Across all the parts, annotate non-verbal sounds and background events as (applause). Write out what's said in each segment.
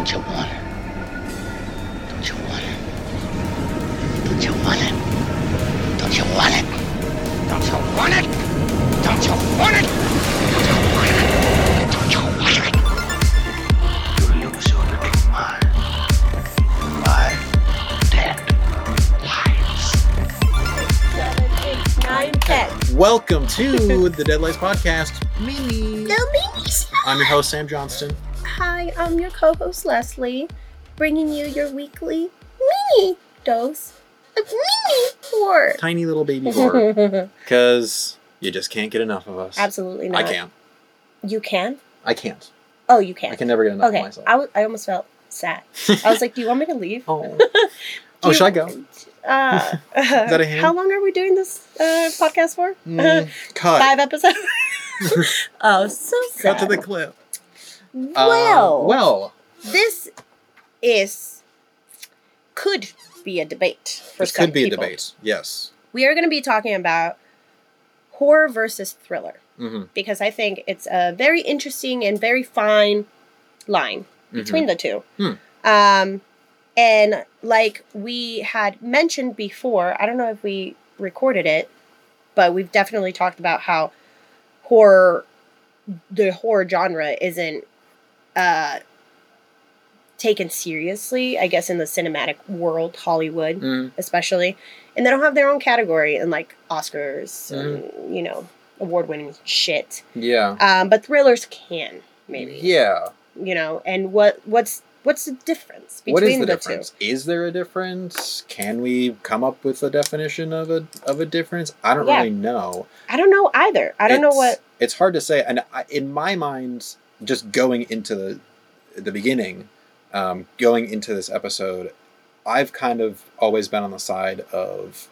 Don't you want it? Don't you want it? Don't you want it? Don't you want it? Don't you want it? Don't you want it? Don't you want it? Do you lose your little mind. Five, ten lives. Seven, eight, nine, ten. Welcome to the Deadlights Podcast. Mimi. No babies. I'm your host, Sam Johnston. Hi, I'm your co-host Leslie, bringing you your weekly mini dose of mini horror. Tiny little baby (laughs) horror. Because you just can't get enough of us. Absolutely not. I can't. You can? I can't. Oh, you can. I can never get enough Okay. of myself. I, w- I almost felt sad. I was like, "Do you want me to leave?" oh. (laughs) Oh, you- should I go? Uh, (laughs) that a hint? How long are we doing this uh, podcast for? Mm, cut. Five episodes. oh, so sad. Cut to the clip. Uh, Well, well, this is could be a debate for this some could be a debate. Yes. We are going to be talking about horror versus thriller hmm because I think it's a very interesting and very fine line between the two. Hmm. Um, and like we had mentioned before, I don't know if we recorded it, but we've definitely talked about how horror, the horror genre, isn't uh, taken seriously. I guess in the cinematic world, Hollywood Mm, especially, and they don't have their own category in like Oscars Mm-hmm. and you know award-winning shit. yeah. Um, but thrillers can maybe Yeah. you know. And what what's what's the difference between What is the, the, difference? Is there a difference? Can we come up with a definition of a of a difference? I don't Yeah. really know. I don't know either. I don't know what. it's hard to say and I, in my mind just going into the the beginning um, going into this episode i've kind of always been on the side of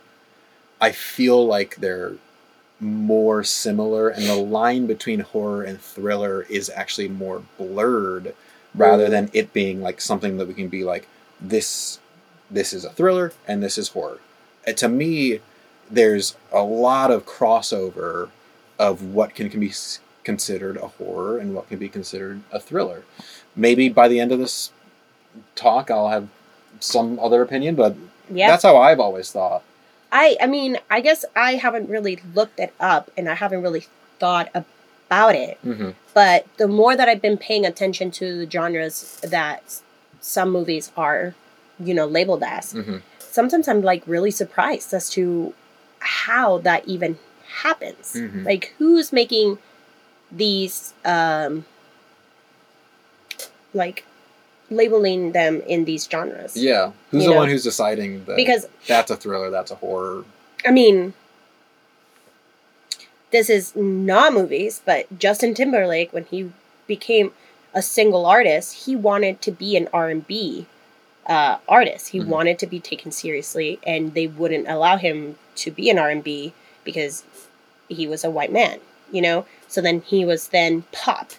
i feel like they're more similar and the line between horror and thriller is actually more blurred rather Mm. than it being like something that we can be like this this is a thriller and this is horror and to me there's a lot of crossover of what can, can be considered a horror and what can be considered a thriller. Maybe by the end of this talk, I'll have some other opinion, but Yeah, that's how I've always thought. I I mean I guess I haven't really looked it up and I haven't really thought about it. Mm-hmm. But the more that I've been paying attention to the genres that some movies are, you know, labeled as, Mm-hmm. sometimes I'm like really surprised as to how that even happens. Mhm. Like who's making these um like labeling them in these genres. Yeah. Who's the know? one who's deciding that Because that's a thriller, that's a horror? I mean this is not movies, but Justin Timberlake when he became a single artist, he wanted to be an R&B uh, artist. He Mhm. wanted to be taken seriously and they wouldn't allow him to be an R&B because he was a white man, you know? So then he was then pop.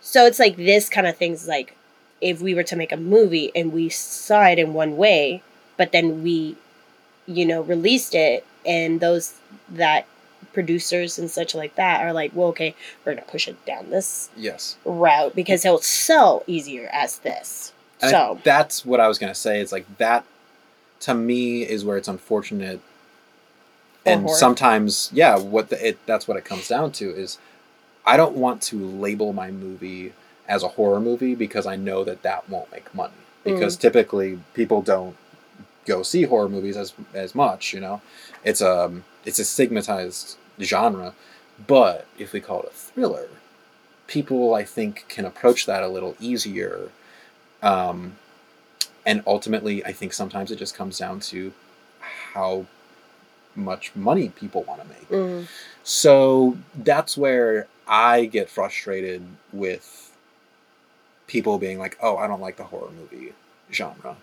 So it's like this kind of things like if we were to make a movie and we saw it in one way, but then we you know released it and those that producers and such like that are like, well, okay, we're gonna push it down this Yes. route because it'll sell easier as this. And I- so that's what I was gonna say. It's like that to me is where it's unfortunate. And horror. sometimes, yeah, what the, it that's what it comes down to is I don't want to label my movie as a horror movie because I know that that won't make money. Mm. Because typically people don't go see horror movies as as much, you know. It's um it's a stigmatized genre, but if we call it a thriller, people I think can approach that a little easier um, and ultimately, I think sometimes it just comes down to how much money people want to make. mm, So that's where I get frustrated with people being like, "Oh, I don't like the horror movie genre,"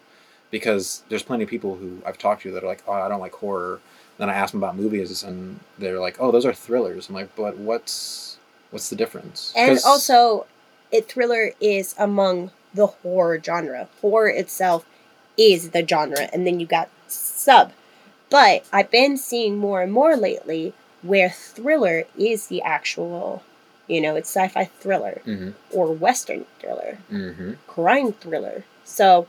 because there's plenty of people who I've talked to that are like, "Oh, I don't like horror." Then I ask them about movies, and they're like, "Oh, those are thrillers." I'm like, "But what's what's the difference?" And also, it thriller is among the horror genre. Horror itself is the genre, and then you got sub. But I've been seeing more and more lately where thriller is the actual, You know, it's sci-fi thriller Mm-hmm. or western thriller, Mm-hmm. crime thriller. So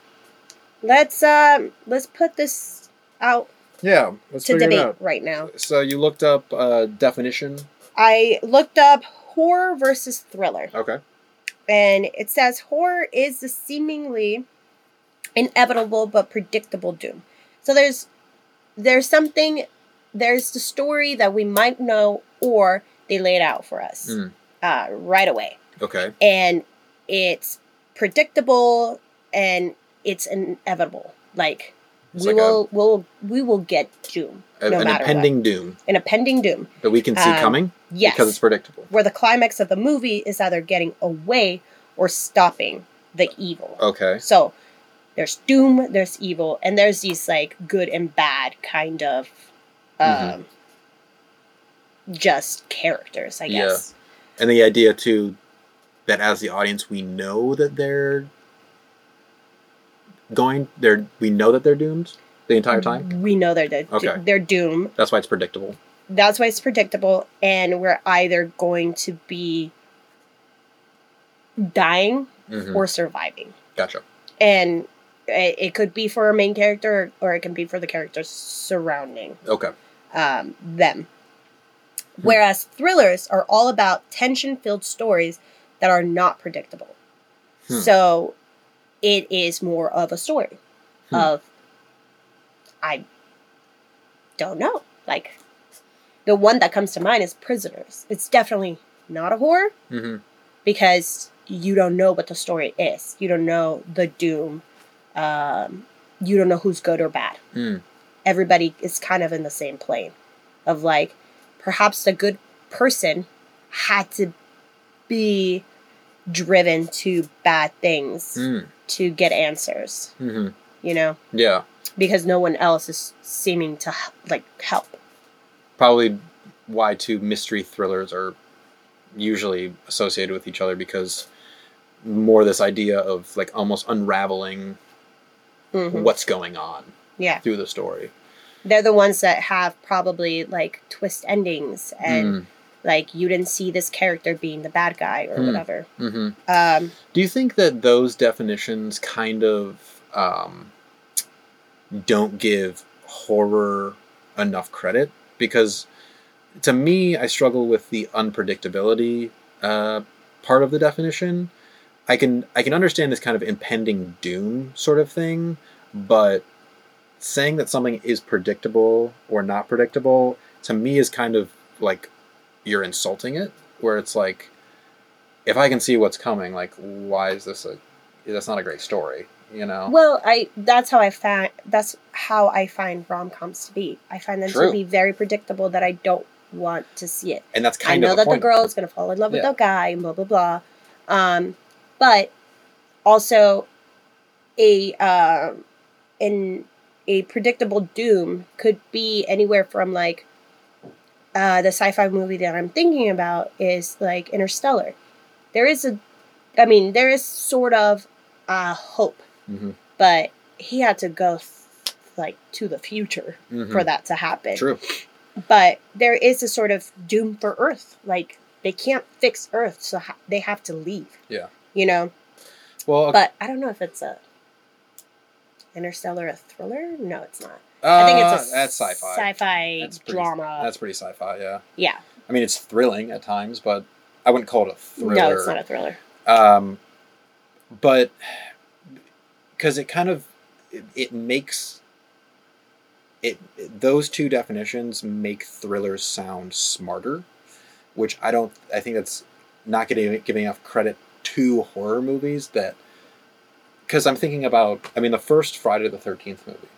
let's um let's put this out Yeah. Let's to debate out. right now. So you looked up uh, definition. I looked up horror versus thriller. Okay. and it says horror is the seemingly inevitable but predictable doom. So there's there's something there's the story that we might know or they lay it out for us Mm. uh, right away, Okay. and it's predictable and it's inevitable. Like It's we like a- will will we will get doom A- no an matter impending doom. An impending doom. that we can see Um, coming Yes, because it's predictable. where the climax of the movie is either getting away or stopping the evil. Okay. So there's doom, there's evil, and there's these like good and bad kind of um just characters, I Yeah. guess. And the idea too that as the audience we know that they're going they're we know that they're doomed the entire time. We know they're the, Okay. they're doom. That's why it's predictable. That's why it's predictable, and we're either going to be dying Mhm. or surviving. Gotcha. And it, it could be for a main character or it can be for the characters surrounding Okay. um, them. Whereas thrillers are all about tension filled stories that are not predictable. Hmm. So it is more of a story Hmm. of, I don't know. Like, the one that comes to mind is Prisoners. It's definitely not a horror hmm because you don't know what the story is. You don't know the doom. Um, you don't know who's good or bad Mm. everybody is kind of in the same plane of like perhaps the good person had to be driven to bad things Mm. to get answers hmm you know Yeah. because no one else is seeming to like help Probably why two mystery thrillers are usually associated with each other because more this idea of like almost unraveling Mhm. what's going on yeah through the story. they're the ones that have probably like twist endings and Mm. like you didn't see this character being the bad guy or Hmm. whatever hmm um Do you think that those definitions kind of um, don't give horror enough credit? Because to me, I struggle with the unpredictability uh, part of the definition. I can I can understand this kind of impending doom sort of thing, but saying that something is predictable or not predictable to me is kind of like you're insulting it. Where it's like, if I can see what's coming, like why is this a that's not a great story, you know? Well, I that's how I find that's how I find rom coms to be. I find them True. to be very predictable that I don't want to see it. and that's I kind know of that the point. the girl is gonna fall in love with the guy and blah blah blah. Um, but also a um in a predictable doom could be anywhere from like uh, the sci-fi movie that I'm thinking about is like Interstellar. There is a, I mean, there is sort of uh, hope Mhm, but he had to go th- like to the future mhm. for that to happen. True. But there is a sort of doom for Earth. Like they can't fix Earth, so ha- they have to leave. Yeah. You know, Well, but I don't know if it's a Interstellar a thriller. No, it's not. I think it's a Uh, that's sci-fi. sci-fi That's pretty- drama. That's pretty sci-fi, yeah. yeah. I mean, it's thrilling at times, but I wouldn't call it a thriller. No, it's not a thriller. um, but because it kind of it, it makes it, it- those two definitions make thrillers sound smarter which i don't i think that's not getting giving enough credit to horror movies that because i'm thinking about i mean the first friday the 13th movie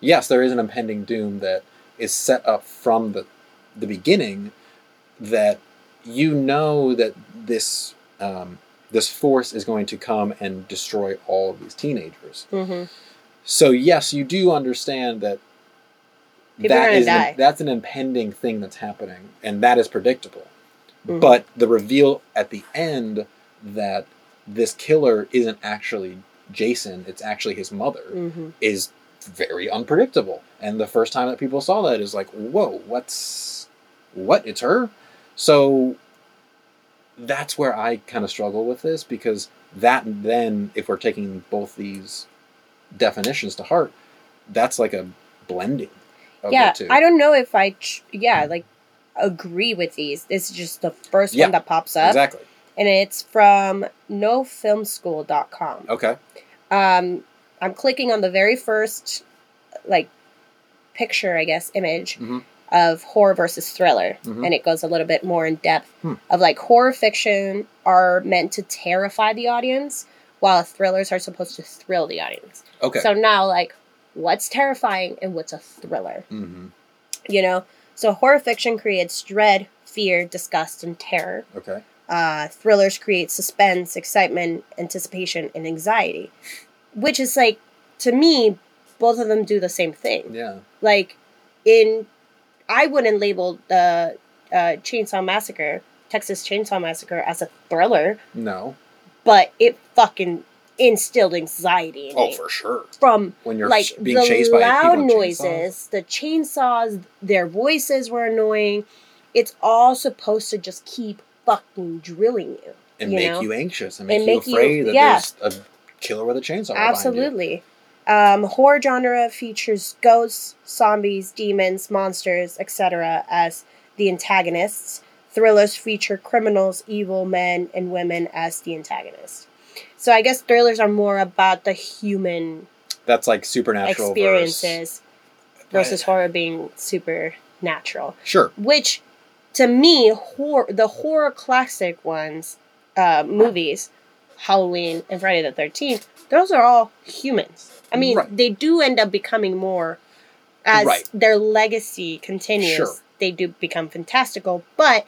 yes there is an impending doom that is set up from the the beginning that you know that this um, this force is going to come and destroy all of these teenagers. Mm-hmm. So yes, you do understand that People that is. An, that's an impending thing that's happening, and that is predictable. Mhm. But the reveal at the end that this killer isn't actually Jason; it's actually his mother Mm-hmm. is very unpredictable. And the first time that people saw that is like, whoa, what's what? It's her. So that's where I kind of struggle with this because that then, if we're taking both these definitions to heart, that's like a blending of yeah, the two. I don't know if I, yeah, like agree with these. This is just the first Yeah, one that pops up, exactly. And it's from nofilmschool.com. Okay. Um, I'm clicking on the very first, like, picture, I guess, image Mhm. of horror versus thriller, Mhm. and it goes a little bit more in depth Hmm. of like horror fiction are meant to terrify the audience, while thrillers are supposed to thrill the audience. Okay. So now, like, what's terrifying and what's a thriller? hmm You know, so horror fiction creates dread, fear, disgust, and terror. Okay. Uh, thrillers create suspense, excitement, anticipation, and anxiety, which is like to me, both of them do the same thing. Yeah. Like in, I wouldn't label the uh, Chainsaw Massacre, Texas Chainsaw Massacre, as a thriller, No. but it fucking instilled anxiety in Oh, me for sure. from When you're like being the chased by loud people in chainsaws. noises, the chainsaws, their voices were annoying. It's all supposed to just keep fucking drilling you. and you make know? you anxious and make, And you make you- afraid that yeah. there's a killer with a chainsaw. Absolutely. Um, horror genre features ghosts, zombies, demons, monsters, etc. as the antagonists. Thrillers feature criminals, evil men, and women as the antagonists. So I guess thrillers are more about the human That's like supernatural versus- experiences versus horror being supernatural. Sure. Which, to me, horror the horror classic ones, uh, movies, Halloween and Friday the Thirteenth, those are all humans. I mean, Right. they do end up becoming more as Right. their legacy continues. Sure. They do become fantastical, but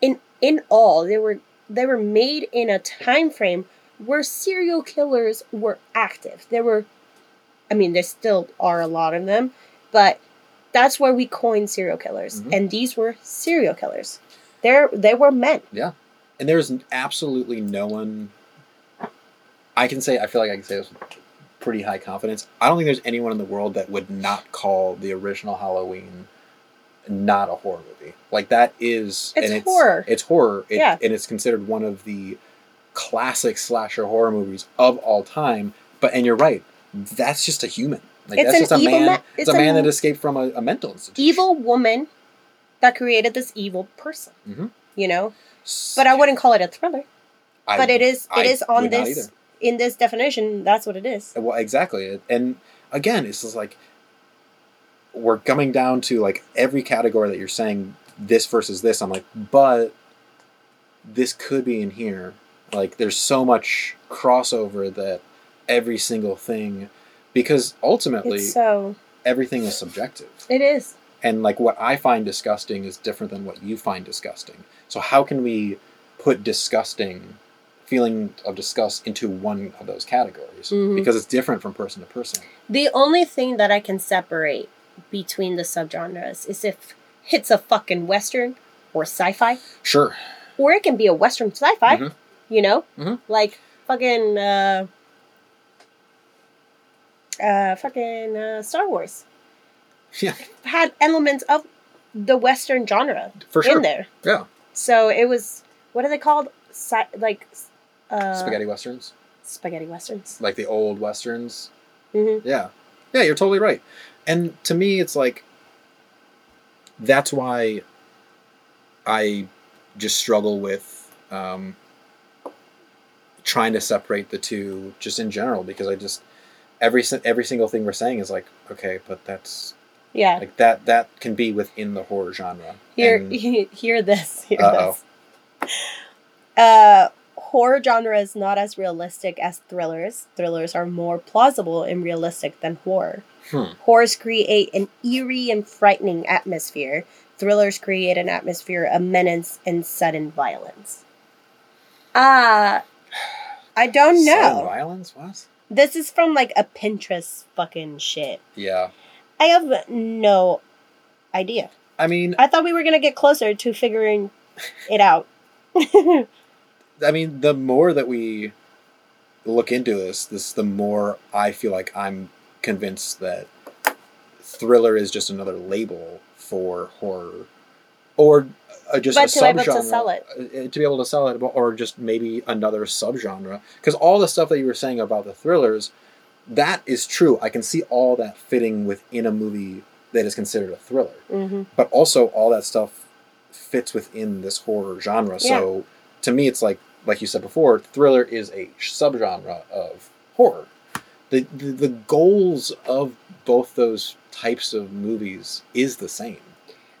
in in all, they were they were made in a time frame where serial killers were active. There were, I mean, there still are a lot of them, but that's where we coined serial killers, Mhm. and these were serial killers. They're they were men. Yeah, and there's absolutely no one. I can say I feel like I can say this with pretty high confidence. I don't think there's anyone in the world that would not call the original Halloween not a horror movie. Like that is It's and horror. It's horror. It, Yeah. and it's considered one of the classic slasher horror movies of all time. But and you're right, that's just a human. Like It's that's an just a evil man. ma- it's, a man an that escaped from a, a mental institution. Evil woman that created this evil person. Mhm. You know, but I wouldn't call it a thriller. I- but it is I it is on this in this definition. That's what it is. Well, exactly. And again, it's just like we're coming down to like every category that you're saying this versus this. I'm like, but this could be in here. Like, there's so much crossover that every single thing, because ultimately It's so everything is subjective. it is. And like what I find disgusting is different than what you find disgusting. So how can we put disgusting feeling of disgust into one of those categories? Mhm. Because it's different from person to person. The only thing that I can separate between the subgenres is if it's a fucking western or sci-fi, Sure. or it can be a western sci-fi. Mhm. You know, Mhm. like fucking uh, uh, fucking uh, Star Wars (laughs) Yeah. had elements of the western genre For sure. in there. Yeah. So it was what are they called? Sci- like uh, Spaghetti westerns. spaghetti westerns. Like the old westerns. hmm Yeah. Yeah, you're totally right. And to me it's like that's why I just struggle with um, trying to separate the two just in general because I just every every single thing we're saying is like okay, but that's Yeah. like that that can be within the horror genre. Hear And- (laughs) hear this. Hear Uh-oh. this. Uh, horror genre is not as realistic as thrillers. Thrillers are more plausible and realistic than horror. Hmm. Horrors create an eerie and frightening atmosphere. Thrillers create an atmosphere of menace and sudden violence. Ah, I don't know. Sudden violence? What? This is from like a Pinterest fucking shit. Yeah. I have no idea. I mean, I thought we were gonna get closer to figuring it out. (laughs) I mean, the more that we look into this, this the more I feel like I'm convinced that thriller is just another label for horror, or uh, just But a to be able subgenre to sell it. uh, to be able to sell it, or just maybe another subgenre. Because all the stuff that you were saying about the thrillers, that is true. I can see all that fitting within a movie that is considered a thriller. hmm But also, all that stuff fits within this horror genre. So to me, it's like like you said before, thriller is a subgenre of horror. The, the the goals of both those types of movies is the same.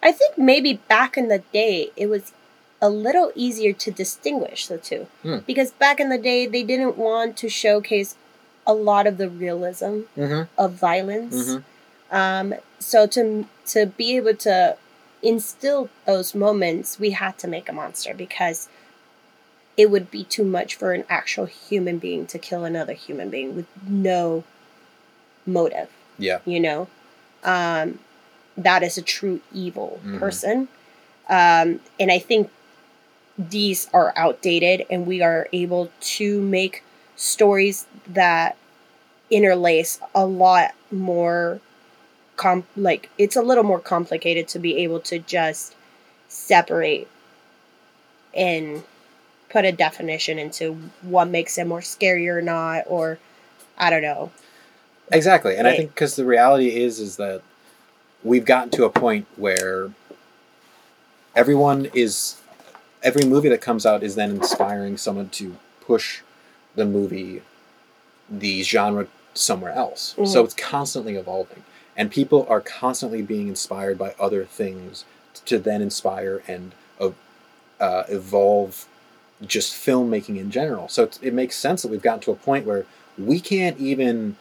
I think maybe back in the day it was a little easier to distinguish the two Hmm. because back in the day they didn't want to showcase a lot of the realism Mm-hmm. of violence. Mhm. Um, so to to be able to instill those moments, we had to make a monster because it would be too much for an actual human being to kill another human being with no motive. Yeah. You know, um, that is a true evil Mhm. person, um, and I think these are outdated, and we are able to make stories that interlace a lot more com like it's a little more complicated to be able to just separate and put a definition into what makes it more scary or not or i don't know. Exactly, and I think because the reality is is that we've gotten to a point where everyone is every movie that comes out is then inspiring someone to push the movie the genre somewhere else. Mhm. so it's constantly evolving. And people are constantly being inspired by other things to then inspire and uh, uh, evolve just filmmaking in general. So it's, it makes sense that we've gotten to a point where we can't even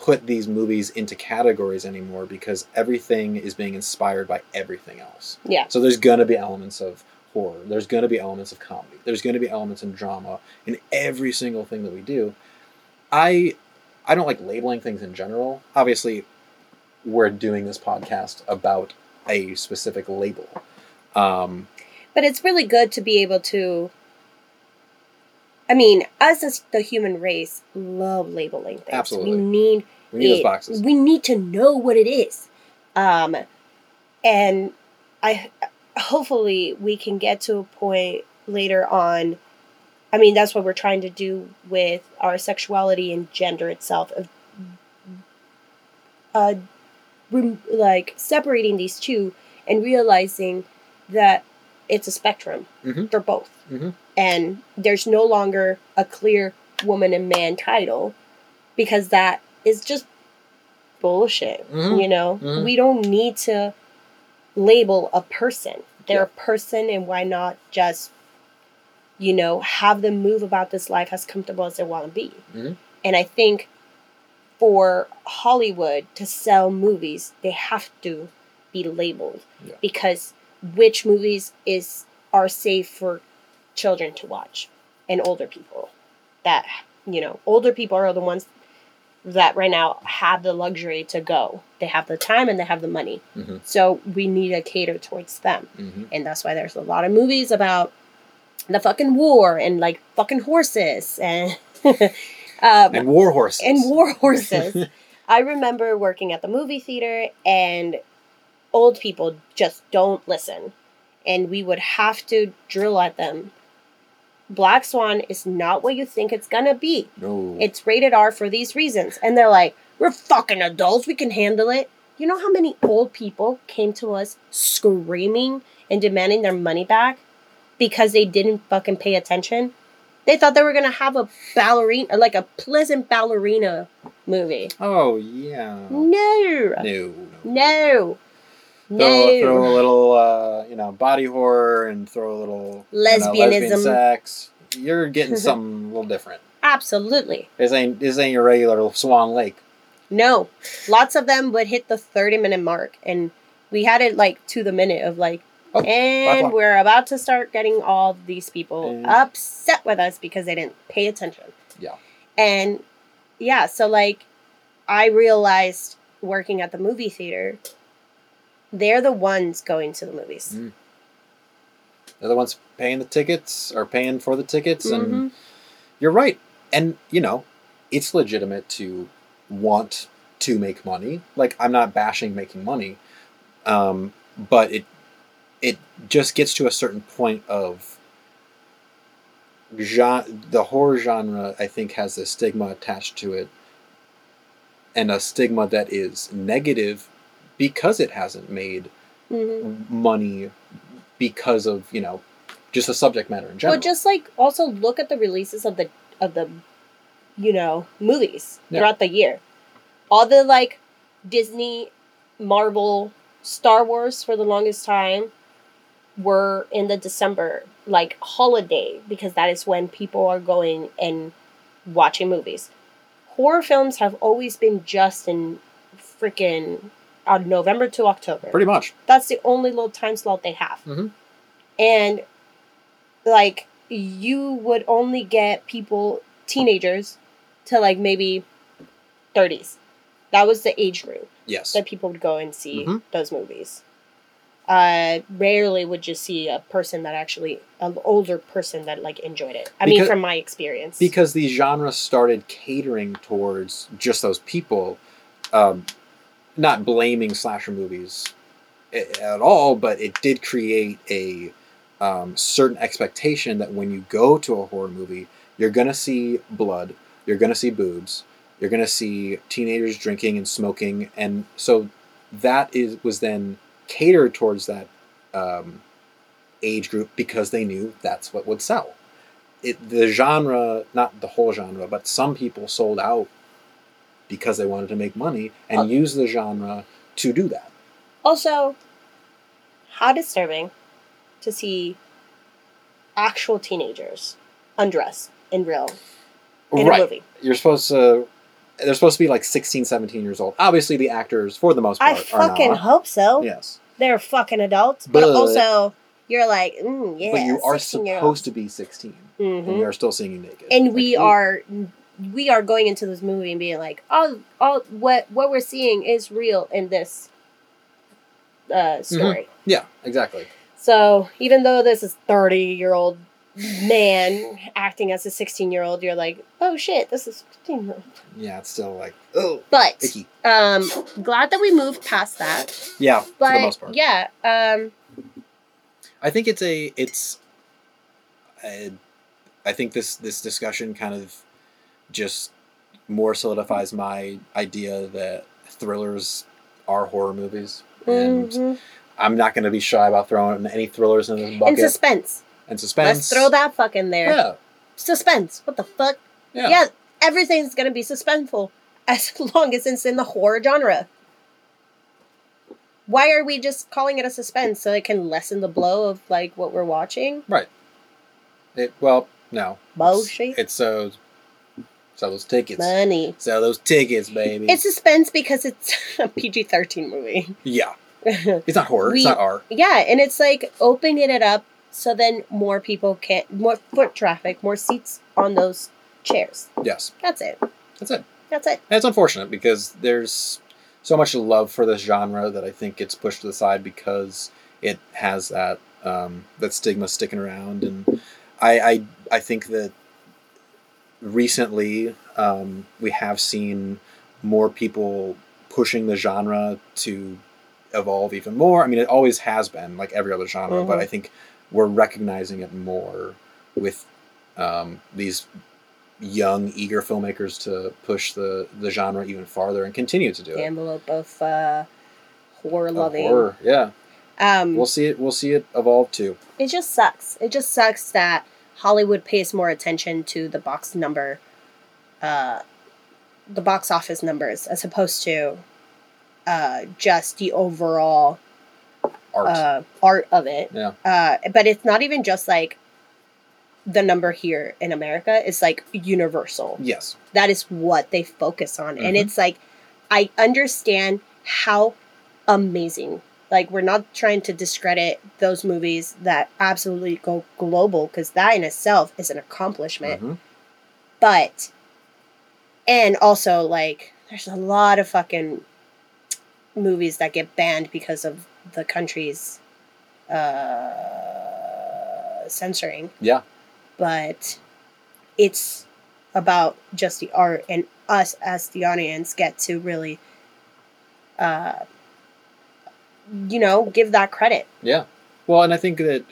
put these movies into categories anymore because everything is being inspired by everything else. Yeah. So there's going to be elements of horror. There's going to be elements of comedy. There's going to be elements in drama in every single thing that we do. I I don't like labeling things in general. Obviously, we're doing this podcast about a specific label. Um, but it's really good to be able to i mean us as the human race love labeling things Absolutely. we need we need those boxes. We need to know what it is. Um, and I hopefully we can get to a point later on. I mean, that's what we're trying to do with our sexuality and gender itself of uh, rem- like separating these two and realizing that it's a spectrum. Mhm. They're both. Mhm. And there's no longer a clear woman and man title because that is just bullshit. Mhm. You know, Mhm. we don't need to label a person. They're Yeah. a person, and why not just, you know, have them move about this life as comfortable as they want to be? Mhm. And I think for Hollywood to sell movies, they have to be labeled Yeah. because which movies is are safe for children to watch and older people that you know older people are the ones that right now have the luxury to go they have the time and they have the money Mhm. so we need to cater towards them Mhm. and that's why there's a lot of movies about the fucking war and like fucking horses and (laughs) um, And war horses. and war horses. I remember working at the movie theater and old people just don't listen. And we would have to drill at them. Black Swan is not what you think it's gonna be. no. It's rated R for these reasons. And they're like, we're fucking adults, we can handle it. You know how many old people came to us screaming and demanding their money back because they didn't fucking pay attention? They thought they were gonna have a ballerina, like a pleasant ballerina movie. oh yeah. No, No. no. No, Throw, a little, uh, you know, body horror and throw a little you know, lesbian Lesbianism. sex. You're getting (laughs) something a little different. Absolutely. This ain't this ain't your regular Swan Lake. No. Lots of them would hit the 30 minute mark. And we had it like to the minute of like, Oh, and we're about to start getting all these people And- upset with us because they didn't pay attention. Yeah. And yeah, so like I realized working at the movie theater, they're the ones going to the movies. Mm. They're the ones paying the tickets or paying for the tickets, and Mhm. you're right. And you know, it's legitimate to want to make money. Like I'm not bashing making money, um, but it it just gets to a certain point of genre, the horror genre. I think has a stigma attached to it, and a stigma that is negative because it hasn't made Mhm. money because of you know just the subject matter in general. But just like also look at the releases of the of the you know movies Yeah. throughout the year. All the like Disney, Marvel, Star Wars for the longest time were in the December like holiday because that is when people are going and watching movies. Horror films have always been just in freaking uh, November to October Pretty much. that's the only little time slot they have. Mhm. And like you would only get people teenagers to like maybe 30s. That was the age group Yes. that people would go and see Mhm. those movies. Uh, rarely would you see a person that actually an older person that like enjoyed it. I mean, from my experience, because these genres started catering towards just those people um, not blaming slasher movies at all but it did create a um, certain expectation that when you go to a horror movie you're to see blood you're to see boobs you're to see teenagers drinking and smoking and so that is was then catered towards that um, age group because they knew that's what would sell. It the genre not the whole genre but some people sold out because they wanted to make money and Oh. use the genre to do that also how disturbing to see actual teenagers undress in real in a movie. you're supposed to they're supposed to be like 16 17 years old obviously the actors for the most part I fucking hope so. yes They're fucking adults, but, But- also you're like, mm, yeah, but you are supposed to be 16 and Mhm. we are still seeing you naked and we Like, are we are going into this movie and being like, oh, all what what we're seeing is real in this uh, story. yeah exactly So even though this is thirty year old man acting as a sixteen year old, you're like, oh shit, this is fifteen year old. yeah it's still like oh But icky um, glad that we moved past that. yeah for the most part yeah, um, I think it's a it's. I, I think this this discussion kind of just more solidifies my idea that thrillers are horror movies, and mhm. I'm not going to be shy about throwing any thrillers in this and bucket suspense. and suspense. Let's throw that fuck in there. Yeah, Suspense. What the fuck? yeah, yeah, everything's gonna be suspenseful (laughs) as long as it's in the horror genre. Why are we just calling it a suspense so it can lessen the blow of like what we're watching? Right. It, well, no, Bullshit. It's, it's so sell those tickets. Money. Sell those tickets, baby. It's suspense because it's (laughs) a PG thirteen movie. yeah. (laughs) It's not horror. We- it's not R. yeah, and it's like opening it up so then more people can more foot traffic, more seats on those chairs. Yes, That's it. that's it. That's it. And it's unfortunate because there's so much love for this genre that I think gets pushed to the side because it has that um, that stigma sticking around, and I I, I think that recently um, we have seen more people pushing the genre to evolve even more. I mean, it always has been like every other genre, but Mhm. I think we're recognizing it more with um, these young, eager filmmakers to push the, the genre even farther and continue to do The it. envelope of uh, horror loving. horror, yeah. Um, We'll see it. We'll see it evolve too. it just sucks. It just sucks that Hollywood pays more attention to the box number, uh, the box office numbers, as opposed to uh, just the overall Art. uh, art of it. Yeah. Uh, but it's not even just like the number here in America. It's like universal. yes. That is what they focus on, and Mhm. it's like I understand how amazing. Like we're not trying to discredit those movies that absolutely go global because that in itself is an accomplishment. Mhm. But and also like there's a lot of fucking movies that get banned because of the country's uh, censoring. Yeah. But it's about just the art and us as the audience get to really uh you know give that credit Yeah. Well, and I think that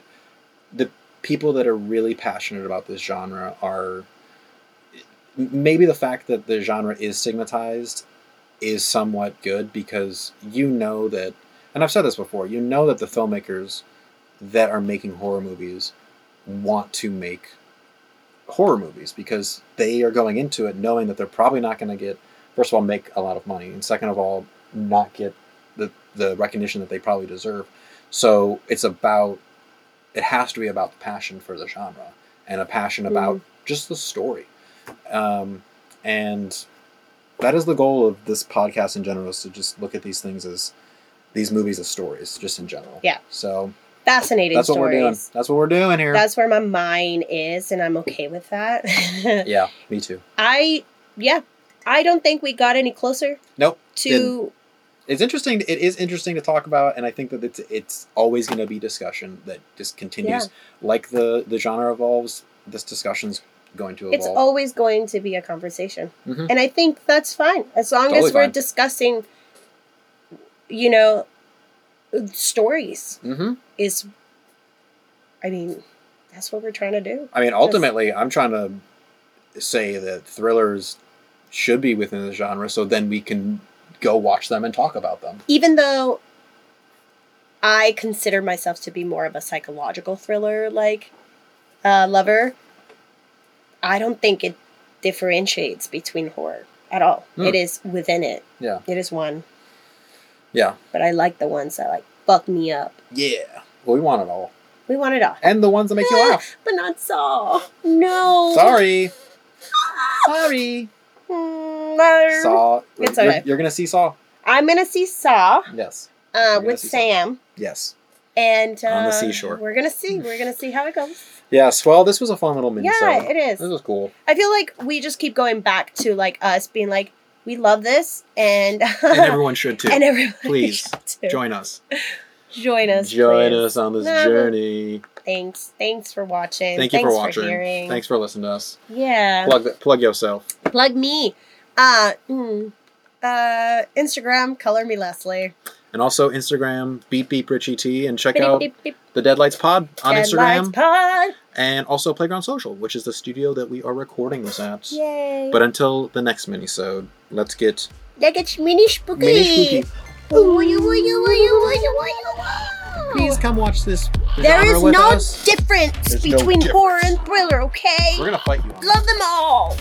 the people that are really passionate about this genre are maybe the fact that the genre is stigmatized is somewhat good because you know that, and I've said this before, you know that the filmmakers that are making horror movies want to make horror movies because they are going into it knowing that they're probably not going to get, first of all, make a lot of money, and second of all, not get the, the recognition that they probably deserve. So it's about, it has to be about the passion for the genre and a passion about just the story. Um, and that is the goal of this podcast in general is to just look at these things as these movies as stories, just in general. Yeah. So Fascinating that's what we're doing. That's what we're doing here. That's where my mind is, and I'm okay with that. yeah, me too. (laughs) I, yeah, I don't think we got any closer Nope. to. It's interesting. It is interesting to talk about, and I think that it's it's always going to be discussion that just continues. Like the the genre evolves, this discussion's going to evolve. It's always going to be a conversation. Mhm. And I think that's fine. As long Totally as we're fine. discussing, you know, stories hmm is, I mean, that's what we're trying to do. I mean, ultimately, I'm trying to say that thrillers should be within the genre, so then we can go watch them and talk about them. Even though I consider myself to be more of a psychological thriller like uh, lover, I don't think it differentiates between horror at all. Hmm. It is within it. Yeah. It is one. Yeah. But I like the ones that like fuck me up. Yeah. Well, we want it all, We want it all. and the ones that make you laugh. But not Saw. No. Sorry. Sorry. No. Saw. It's you're, okay. you're gonna see Saw. I'm gonna see Saw Yes. uh, with see Saw. Sam, Yes. and uh, On the seashore. We're gonna see. We're gonna see how it goes. Yes. Well, this was a fun little mini. yeah, it is. This was cool. I feel like we just keep going back to like us being like, we love this, and (laughs) And everyone should too. and everybody (laughs) Please, should too. Join us. join us. Join please. us on this No. journey. Thanks, thanks for watching. Thank you thanks for watching. hearing. Thanks for listening to us. Yeah, Plug the, plug yourself. plug me. Uh, mm, uh, Instagram, color me Leslie. And also Instagram, beep beep Richie T, and check Beep, out beep, beep. the Deadlights Pod on Dead Instagram, Pod. and also Playground Social, which is the studio that we are recording this at. Yay! But until the next minisode, let's get Like it's mini spooky. mini spooky. Ooh. Please come watch this. There genre is with no us. difference There's no between difference. horror and thriller, okay? We're gonna fight you. Love them all.